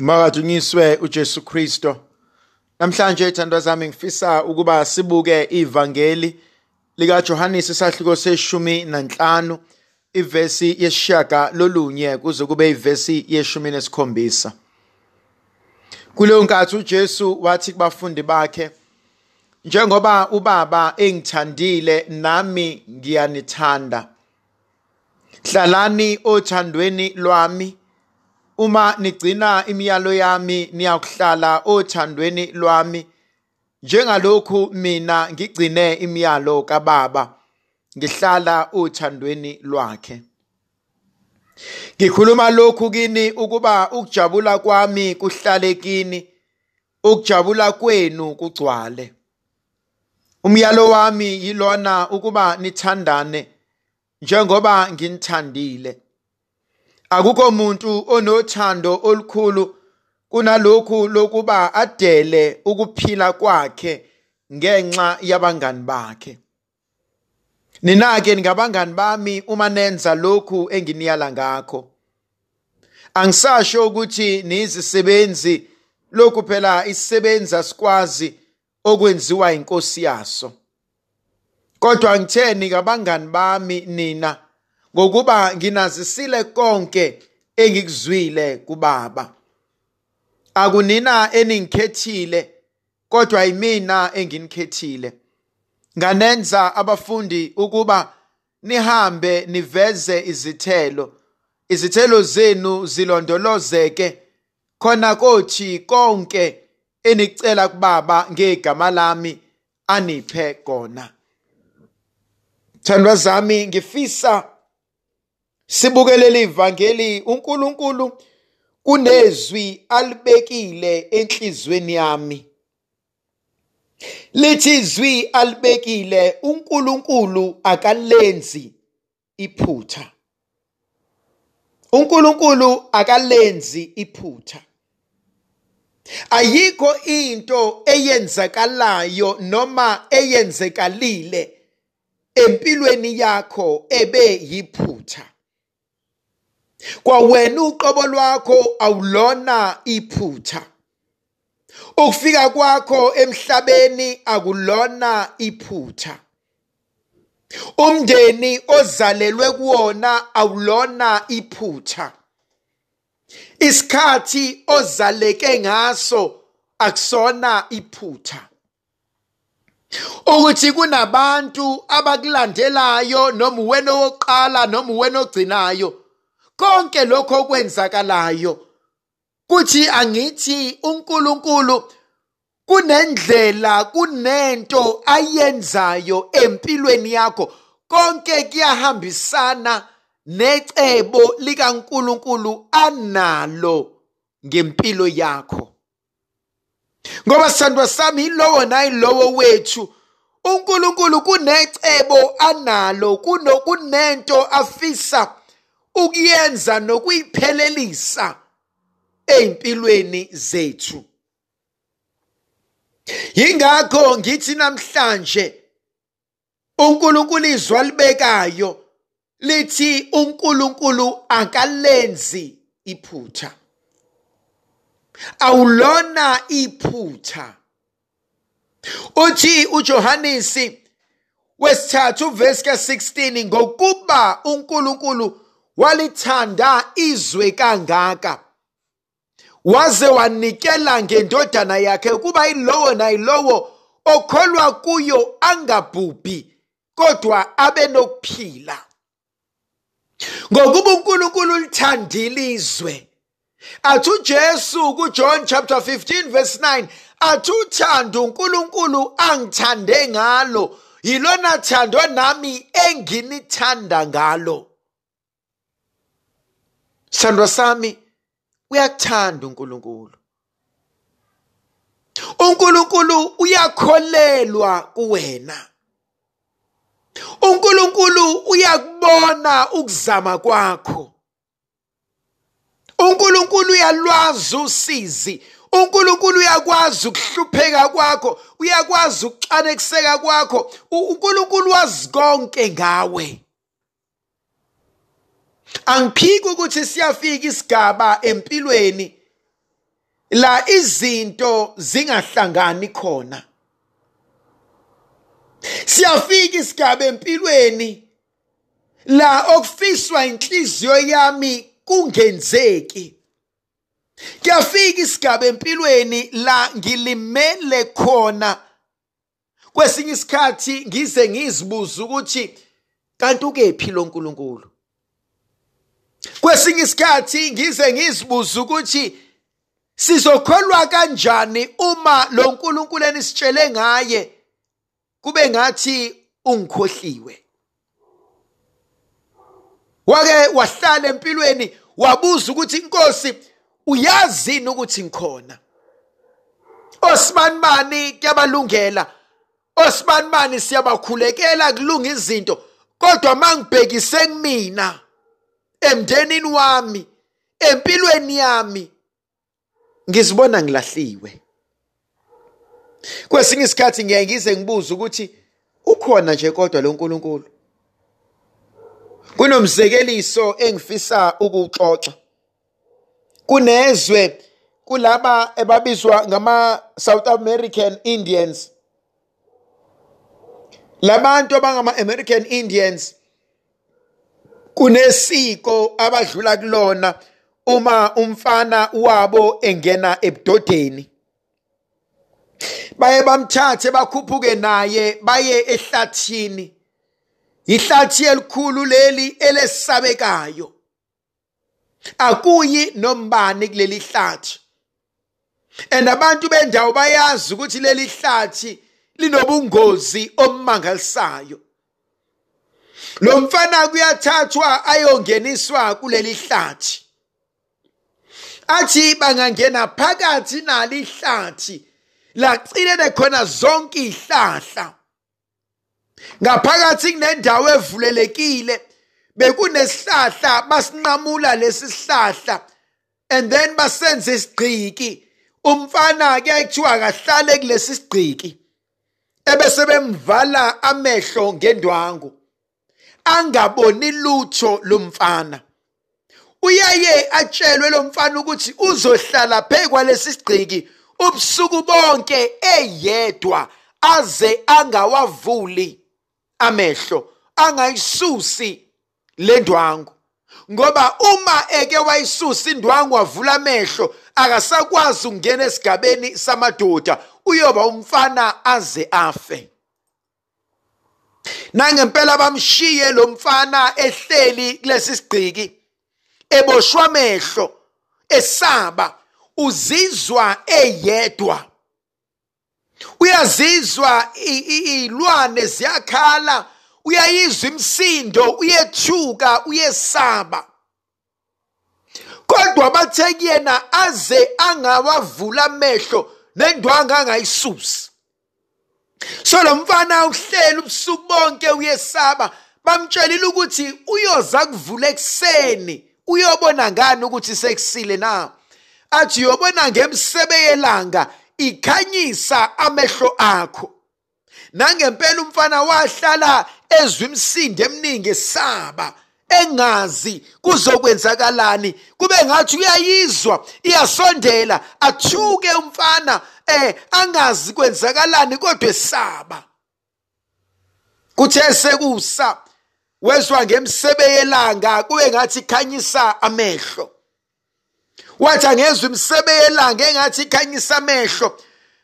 Makadunyiswe uJesu Kristo. Namhlanje ithandwa zami ngifisa ukuba sibuke ivangeli lika Johannes isahluko seshumi nanhlanu ivesi yesishaga lolunye kuze kube ivesi yeshumi nesikhombisa. Kuleyo nkathi uJesu wathi kubafundi bakhe njengoba ubaba engithandile nami ngiyanithanda. Hlalani othandweni lwami uma nigcina imiyalo yami niyakuhlala othandweni lwami njengalokhu mina ngigcine imiyalo kaBaba ngihlala othandweni lwakhe. Ngikhuluma lokhu kini ukuba ukujabula kwami kuhlale kini ukujabula kwenu kugcwale. Umyalo wami yilona ukuba nithandane njengoba nginithandile akukho umuntu onothando olukhulu kunalokhu lokuba adele ukuphila kwakhe ngenxa yabangani bakhe. Nina-ke ngabangani bami uma nenza lokhu enginiyala ngakho. Angisasho ukuthi nizisebenzi lokhu phela isisebenzi asikwazi okwenziwa inkosi yaso. Kodwa ngitheni ngabangani bami nina? Ngokuba nginazisile konke engikuzwile kuBaba. Akunina eningikhethile kodwa yimina enginikhethile. Nganenza abafundi ukuba nihambe niveze izithelo. Izithelo zenu zilondolozeke khona kothi konke enicela kuBaba ngegama lami aniphe kona. Thandwa zami ngifisa sibukelele ivangeli uNkulunkulu kunezwi alibekile enhlizweni yami. Lithi izwi alibekile uNkulunkulu akalenzi iphutha. uNkulunkulu akalenzi iphutha. Ayikho into eyenzakalayo noma eyenzekalile empilweni yakho ebe yiphutha. Kwawena uqobo lwakho awulona iphutha. Ukufika kwakho emhlabeni akulona iphutha. Umndeni ozalelwe kuwona awulona iphutha. Isikhathi ozaleke ngaso akusona iphutha. Ukuthi kunabantu abakulandelayo noma uwena oqala noma uwena ogcinayo konke lokho okwenzakalayo. Kuthi angithi uNkulunkulu kunendlela kunento ayenzayo empilweni yakho. Konke kuyahambisana necebo likaNkulunkulu analo ngempilo yakho. Ngoba sithandwa sami ilowo nayilowo wethu. uNkulunkulu kunecebo analo kunento afisa ukuyenza nokuyiphelelisa ezimpilweni zethu. Yingakho ngithi namhlanje uNkulunkulu izwa libekayo lithi uNkulunkulu akalenzi iphutha. Awulona iphutha. Uthi uJohanesi wesithathu verse ka16 ngokuba uNkulunkulu walithanda izwe kangaka. Waze wanikela ngendodana yakhe kuba ilowo nayilowo okholwa kuyo angabhubhi kodwa abe nokuphila. Ngokuba uNkulunkulu lithandile izwe athi uJesu kuJohn chapter 15 verse 9 athi uthando uNkulunkulu angithande ngalo yilona thando nami enginithanda ngalo. Sithandwa sami uyakuthanda uNkulunkulu. uNkulunkulu uyakholelwa kuwena. uNkulunkulu uyakubona ukuzama kwakho. uNkulunkulu uyalwazi usizi. uNkulunkulu uyakwazi ukuhlupheka kwakho, uyakwazi ukuxanekiseka kwakho. uNkulunkulu wazi konke ngawe. Angiphiki ukuthi siyafika isigaba empilweni la izinto zingahlangani khona. Siyafika isigaba empilweni la okufiswa inhliziyo yami kungenzeki. Kuyafika isigaba empilweni la ngilimele khona. Kwesinye isikhathi ngize ngizibuza ukuthi kanti ukephi lo nkulunkulu? Kwesinye isikhathi ngize ngizibuza ukuthi sizokholwa kanjani uma lo nkulunkulu enisitshele ngaye kube ngathi ungikhohliwe? Wake wahlala empilweni wabuza ukuthi inkosi uyazini ukuthi ngikhona? Osibanibani kuyabalungela? Osibanibani siyabakhulekela kulunga izinto kodwa mangibhekise kumina emndenini wami empilweni yami. Ngizibona ngilahliwe. Kwesinye isikhathi ngiyaye ngize ngibuze ukuthi ukhona nje kodwa lo nkulunkulu? Kunomzekeliso engifisa ukuxoxa kunezwe kulaba ebabizwa ngama South American Indians. Labantu abangama American Indians kunesiko abadlula kulona uma umfana wabo engena ebudodeni. Baye bamthathe bakhuphuke naye baye ehlathini. Ihlathi elikhulu leli elesabekayo. Akuyi nombani kuleli hlathi. And abantu bendawo bayazi ukuthi leli hlathi linobungozi obumangalisayo. Lo mfana kuyathathwa ayongeniswa kuleli hlathi. Athi bangangena phakathi nalo ihlathi lagcinene khona zonke izihlahla ngaphakathi kunendawo evulelekile bekunesihlahla basinqamula lesi sihlahla and then basenze isigqiki. Umfana ke kuthiwa kahlale kulesi sigqiki ebese bemvala amehlo ngendwangu. Angaboni lutho lomfana. Uyaye atshelwe lo mfana ukuthi uzohlala phezu kwalesi sigqiki ubusuku bonke eyedwa aze angawavuli amehlo angayisusi le ndwangu. Ngoba uma eke wayisusa indwangu wavula amehlo akasakwazi ukungena esigabeni samadoda uyoba umfana aze afe. Nangempela bamshiye lo mfana ehleli kulesi sigqiki eboshwa amehlo esaba uzizwa eyedwa. Uyazizwa iy'lwane ziyakhala uyayizwa imsindo uyethuka uyesaba. Kodwa bathe kuyena aze angawavula amehlo nendwanga angayisusi. So lo mfana uhleli ubusuku bonke uyesaba bamtshelile ukuthi uyoza kuvula ekuseni uyobona ngani ukuthi sekusile na? Athi uyobona ngemsebe yelanga ikhanyisa amehlo akho. Nangempela umfana wahlala ezwe imsindo eminingi esaba. Engazi kuzokwenzakalani. Kube ngathi uyayizwa iyasondela athuke umfana eh angazi kwenzakalani kodwa esaba. Kuthe sekusa wezwa ngemsebe yelanga kube ngathi khanyisa amehlo. Wathi angezwe imisebe yelanga engathi ikhanyisa amehlo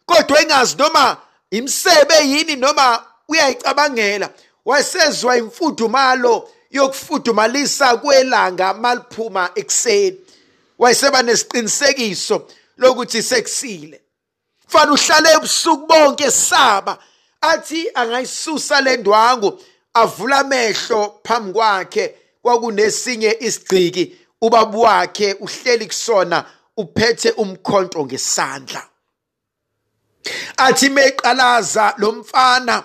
kodwa engazi noma imsebe yini noma uyayicabangela. Wasezwa imfudumalo yokufudumalisa kwelanga maliphuma ekuseni. Wayeseba nesiqinisekiso lokuthi sekusile. Mfana uhlale ebusuku bonke saba. Athi angayisusa le ndwangu avula amehlo phambi kwakhe kwakunesinye isigciki ubaba wakhe uhleli kusona uphethe umkhonto ngesandla. Athi meqalaza lo mfana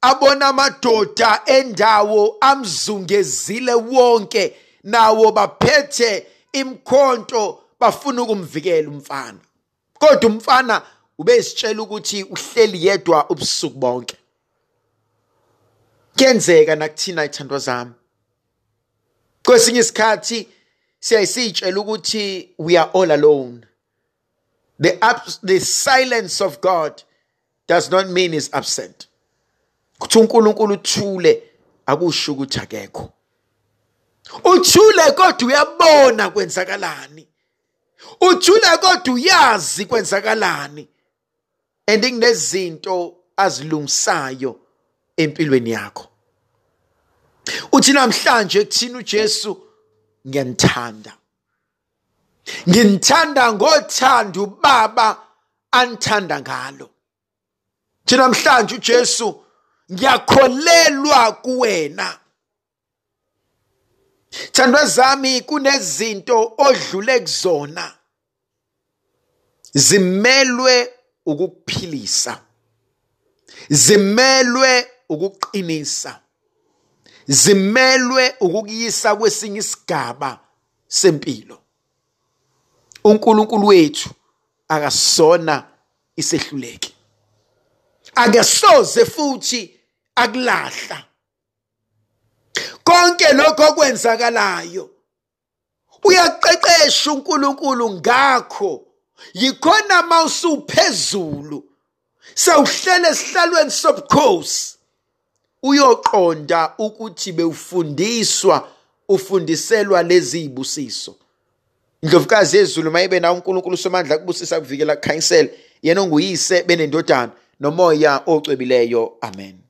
abona amadoda endawo amzungezile wonke nawo baphethe imkhonto bafuna ukumvikela umfana. Kodwa umfana ubesitshela ukuthi uhleli yedwa ubusuku bonke. Kuyenzeka nakuthina ithandwa zami. Kwesinye isikhathi siyayisitshela ukuthi we are all alone. The, the silence of god does not mean is absent. Kuthi unkulunkulu uthule akusho ukuthi akekho. Uthule kodwa uyabona kwenzakalani. Uthule kodwa uyazi kwenzakalani. And kunezinto azilungisayo empilweni yakho. Uthi namhlanje kuthina uJesu ngiyanithanda nginithanda ngothando ubaba anithanda ngalo. Thina namhlanje uJesu ngiyakholelwa kuwena. Thandwa zami kunezinto odlule kuzona. Zimelwe ukukuphilisa zimelwe ukuqinisa. Zimelwe ukukuyisa kwesinye isigaba sempilo. uNkulunkulu wethu akasona isehluleki akesoze futhi akulahla. Konke lokho okwenzakalayo. Uyaqeqesha uNkulunkulu ngakho. Yikhona mawusuphezulu. Sawuhlele esihlalweni sobukhosi. Uyoqonda ukuthi bewufundiswa ufundiselwa lezi zibusiso indlovukazi yezulu mayibe nawo uNkulunkulu somandla kubusisa kuvikela kukhanyisela yena onguyise benendodana nomoya ocwebileyo. Amen.